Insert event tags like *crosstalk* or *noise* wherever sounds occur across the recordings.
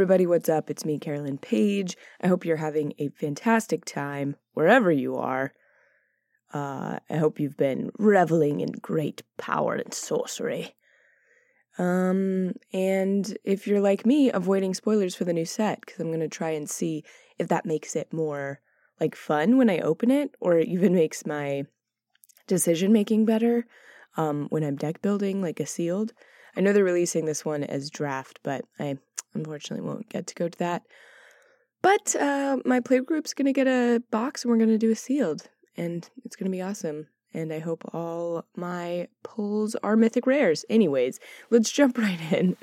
Everybody, what's up? It's me, Carolyn Page. I hope you're having a fantastic time wherever you are. Uh, I hope you've been reveling in great power and sorcery. Um, and if you're like me, avoiding spoilers for the new set, because I'm going to try and see if that makes it more like fun when I open it, or even makes my decision making better um, when I'm deck building, like a sealed. I know they're releasing this one as draft, but I unfortunately won't get to go to that. But uh, my play group's gonna get a box and we're gonna do a sealed, and it's gonna be awesome. And I hope all my pulls are mythic rares. Anyways, let's jump *laughs* right in.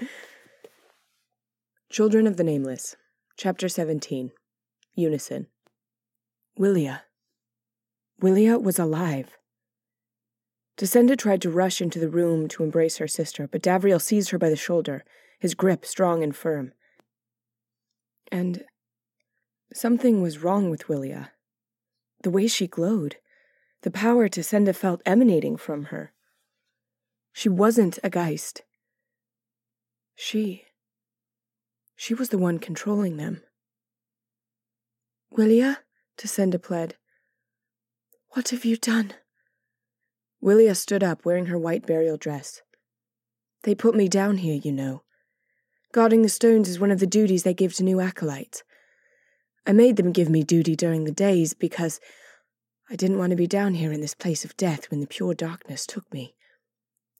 Children of the Nameless, Chapter 17 Unison. Willia. Willia was alive. Tacenda tried to rush into the room to embrace her sister, but Davriel seized her by the shoulder, his grip strong and firm. And something was wrong with Willia. The way she glowed, the power Tacenda felt emanating from her. She wasn't a Geist. She. She was the one controlling them. Willia, Tacenda pled, what have you done? Willia stood up, wearing her white burial dress. They put me down here, you know. Guarding the stones is one of the duties they give to new acolytes. I made them give me duty during the days because I didn't want to be down here in this place of death when the pure darkness took me.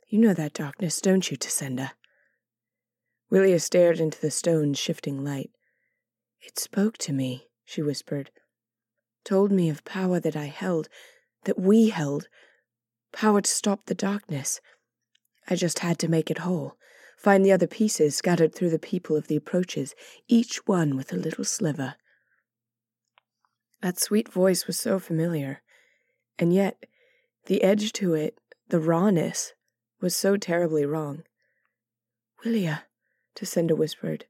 You know that darkness, don't you, Tacenda? Willia stared into the stone's shifting light. It spoke to me, she whispered. Told me of power that I held, that we held, power to stop the darkness. I just had to make it whole, find the other pieces scattered through the people of the approaches, each one with a little sliver. That sweet voice was so familiar, and yet the edge to it, the rawness, was so terribly wrong. Willia, Tacenda whispered,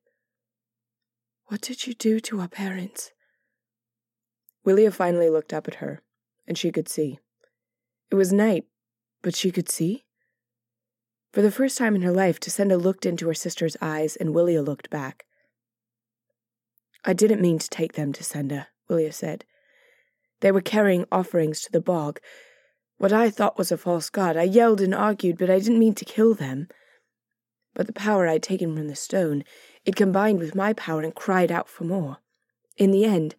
what did you do to our parents? Willia finally looked up at her, and she could see. It was night, but she could see. For the first time in her life, Tacenda looked into her sister's eyes, and Willia looked back. I didn't mean to take them, Tacenda, Willia said. They were carrying offerings to the bog. What I thought was a false god. I yelled and argued, but I didn't mean to kill them. But the power I'd taken from the stone, it combined with my power and cried out for more. In the end,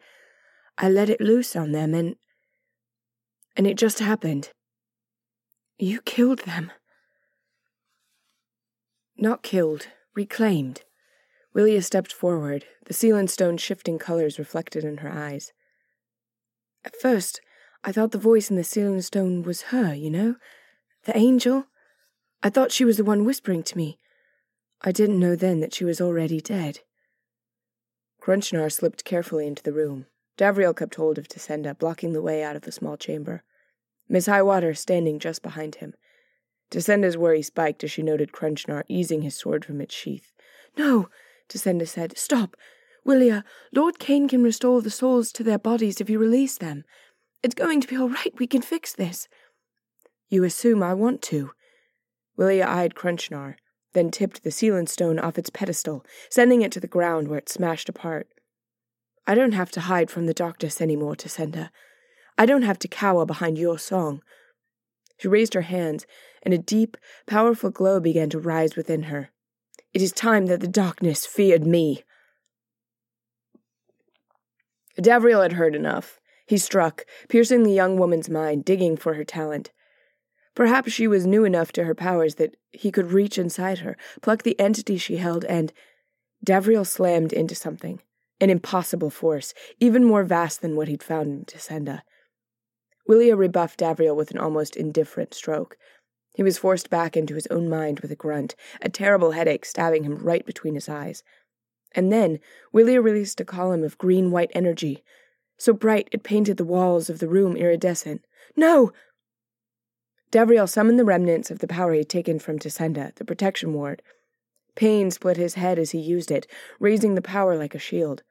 I let it loose on them, and. and it just happened. You killed them. Not killed, reclaimed. Willia stepped forward, the seal and stone shifting colors reflected in her eyes. At first, I thought the voice in the seal and stone was her, you know? The angel? I thought she was the one whispering to me. I didn't know then that she was already dead. Crunchnar slipped carefully into the room. Davriel kept hold of Tacenda, blocking the way out of the small chamber. Miss Highwater standing just behind him. Tacenda's worry spiked as she noted Crunchnar easing his sword from its sheath. No, Tacenda said. Stop. Willia, Lord Cane can restore the souls to their bodies if you release them. It's going to be all right. We can fix this. You assume I want to. Willia eyed Crunchnar, then tipped the sealant stone off its pedestal, sending it to the ground where it smashed apart. I don't have to hide from the darkness any more, Tacenda. I don't have to cower behind your song. She raised her hands, and a deep, powerful glow began to rise within her. It is time that the darkness feared me. Davriel had heard enough. He struck, piercing the young woman's mind, digging for her talent. Perhaps she was new enough to her powers that he could reach inside her, pluck the entity she held, and. Davriel slammed into something. An impossible force, even more vast than what he'd found in Tacenda. Willia rebuffed Davriel with an almost indifferent stroke. He was forced back into his own mind with a grunt, a terrible headache stabbing him right between his eyes. And then Willia released a column of green white energy, so bright it painted the walls of the room iridescent. No! Davriel summoned the remnants of the power he had taken from Tacenda, the protection ward. Pain split his head as he used it, raising the power like a shield.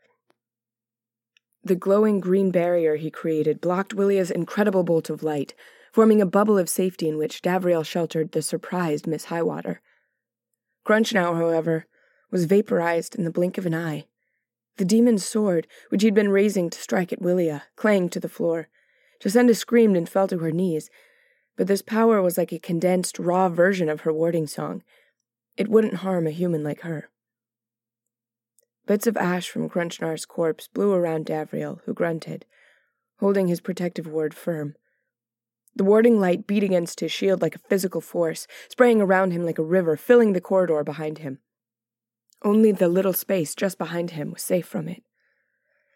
The glowing green barrier he created blocked Willia's incredible bolt of light, forming a bubble of safety in which Davriel sheltered the surprised Miss Highwater. Crunchnar, however, was vaporized in the blink of an eye. The demon's sword, which he'd been raising to strike at Willia, clanged to the floor. Tacenda screamed and fell to her knees, but this power was like a condensed, raw version of her warding song. It wouldn't harm a human like her. Bits of ash from Crunchnar's corpse blew around Davriel, who grunted, holding his protective ward firm. The warding light beat against his shield like a physical force, spraying around him like a river, filling the corridor behind him. Only the little space just behind him was safe from it.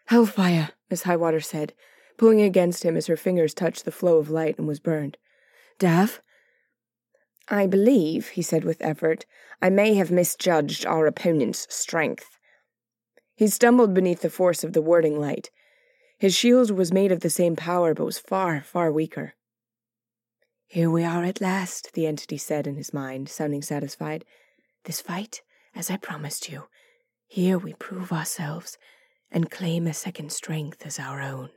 Hellfire, Miss Highwater said, pulling against him as her fingers touched the flow of light and was burned. Dav? I believe, he said with effort, I may have misjudged our opponent's strength. He stumbled beneath the force of the warding light. His shield was made of the same power, but was far, far weaker. Here we are at last, the entity said in his mind, sounding satisfied. This fight as I promised you. Here we prove ourselves and claim a second strength as our own.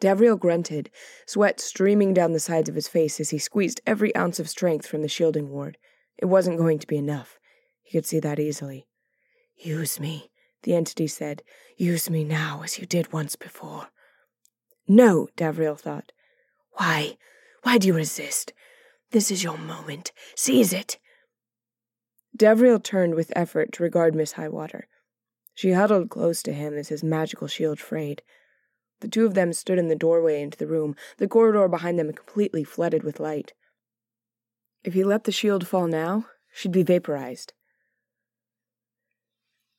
Davriel grunted, sweat streaming down the sides of his face as he squeezed every ounce of strength from the shielding ward. It wasn't going to be enough. He could see that easily. Use me, the entity said. Use me now as you did once before. No, Davriel thought. Why? Why do you resist? This is your moment. Seize it. Davriel turned with effort to regard Miss Highwater. She huddled close to him as his magical shield frayed. The two of them stood in the doorway into the room, the corridor behind them completely flooded with light. If he let the shield fall now, she'd be vaporized.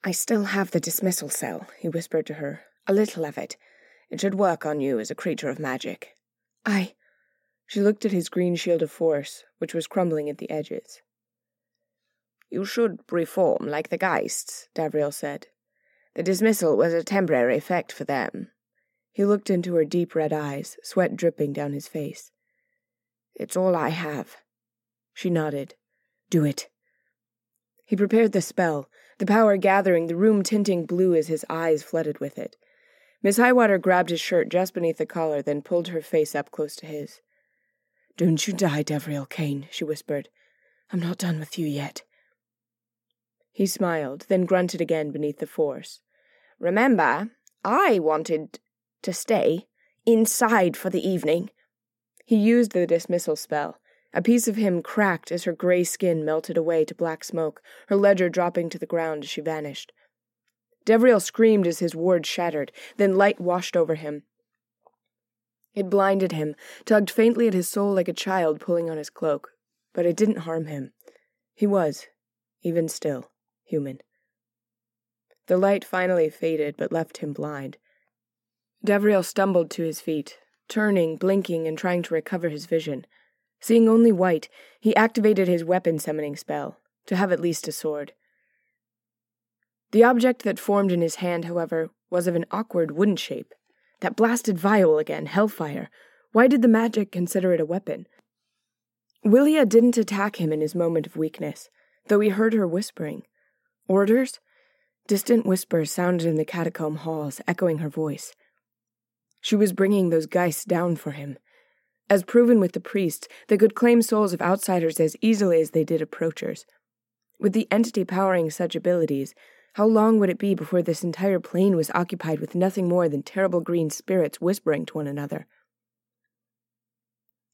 I still have the dismissal cell, he whispered to her. A little of it. It should work on you as a creature of magic. I. She looked at his green shield of force, which was crumbling at the edges. You should reform like the Geists, Davriel said. The dismissal was a temporary effect for them. He looked into her deep red eyes, sweat dripping down his face. It's all I have. She nodded. Do it. He prepared the spell, the power gathering, the room tinting blue as his eyes flooded with it. Miss Highwater grabbed his shirt just beneath the collar, then pulled her face up close to his. Don't you die, Davriel Cane, she whispered. I'm not done with you yet. He smiled, then grunted again beneath the force. Remember, I wanted to stay inside for the evening. He used the dismissal spell. A piece of him cracked as her gray skin melted away to black smoke, her ledger dropping to the ground as she vanished. Davriel screamed as his ward shattered, then light washed over him. It blinded him, tugged faintly at his soul like a child pulling on his cloak, but it didn't harm him. He was, even still human. The light finally faded but left him blind. Davriel stumbled to his feet, turning, blinking, and trying to recover his vision. Seeing only white, he activated his weapon summoning spell, to have at least a sword. The object that formed in his hand, however, was of an awkward wooden shape. That blasted vial again, hellfire. Why did the magic consider it a weapon? Willia didn't attack him in his moment of weakness, though he heard her whispering. Orders? Distant whispers sounded in the catacomb halls, echoing her voice. She was bringing those geists down for him. As proven with the priests, they could claim souls of outsiders as easily as they did approachers. With the entity powering such abilities, how long would it be before this entire plane was occupied with nothing more than terrible green spirits whispering to one another?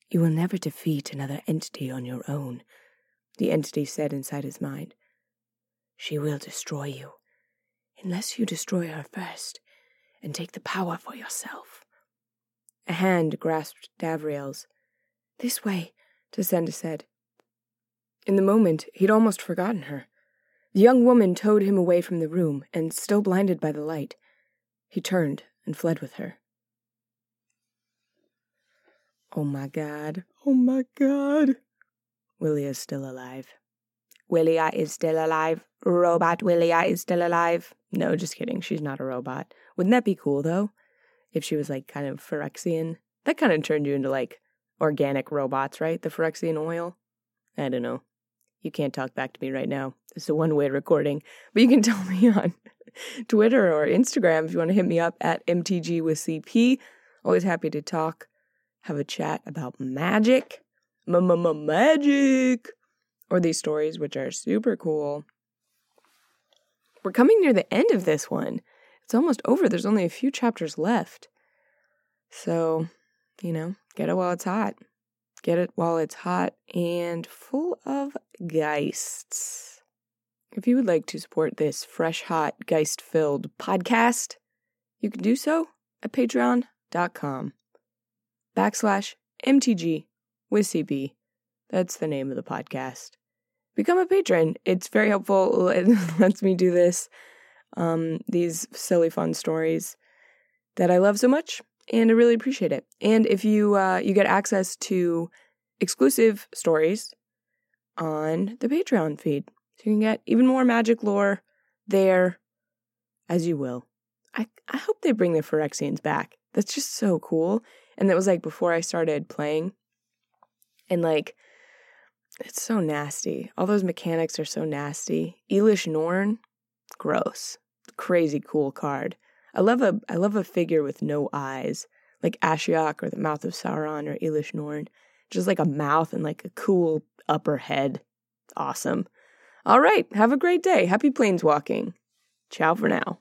You will never defeat another entity on your own, the entity said inside his mind. She will destroy you, unless you destroy her first and take the power for yourself. A hand grasped Davriel's. This way, Tacenda said. In the moment, he'd almost forgotten her. The young woman towed him away from the room, and still blinded by the light, he turned and fled with her. Oh my god, oh my god. Willie is still alive. Willia is still alive. Robot Willia is still alive. No, just kidding. She's not a robot. Wouldn't that be cool though? If she was like kind of Phyrexian? That kind of turned you into like organic robots, right? The Phyrexian oil? I don't know. You can't talk back to me right now. It's a one way recording. But you can *laughs* tell me on Twitter or Instagram if you want to hit me up at MTG with CP. Always happy to talk, have a chat about magic. M-m-m-magic or these stories, which are super cool. we're coming near the end of this one. It's almost over. There's only a few chapters left. So, you know, get it while it's hot. Get it while it's hot and full of geists. If you would like to support this fresh, hot, geist filled podcast, you can do so at patreon.com backslash MTG with CP. That's the name of the podcast. Become a patron. It's very helpful. *laughs* It lets me do this, um, these silly, fun stories that I love so much and I really appreciate it. And if you uh, you get access to exclusive stories on the Patreon feed, so you can get even more magic lore there, as you will. I I hope they bring the Phyrexians back. That's just so cool. And that was like before I started playing, and like it's so nasty. All those mechanics are so nasty. Elesh Norn, gross. Crazy cool card. I love a I love a figure with no eyes, like Ashiok or the Mouth of Sauron or Elesh Norn. Just like a mouth and like a cool upper head. Awesome. All right, have a great day. Happy planeswalking. Ciao for now.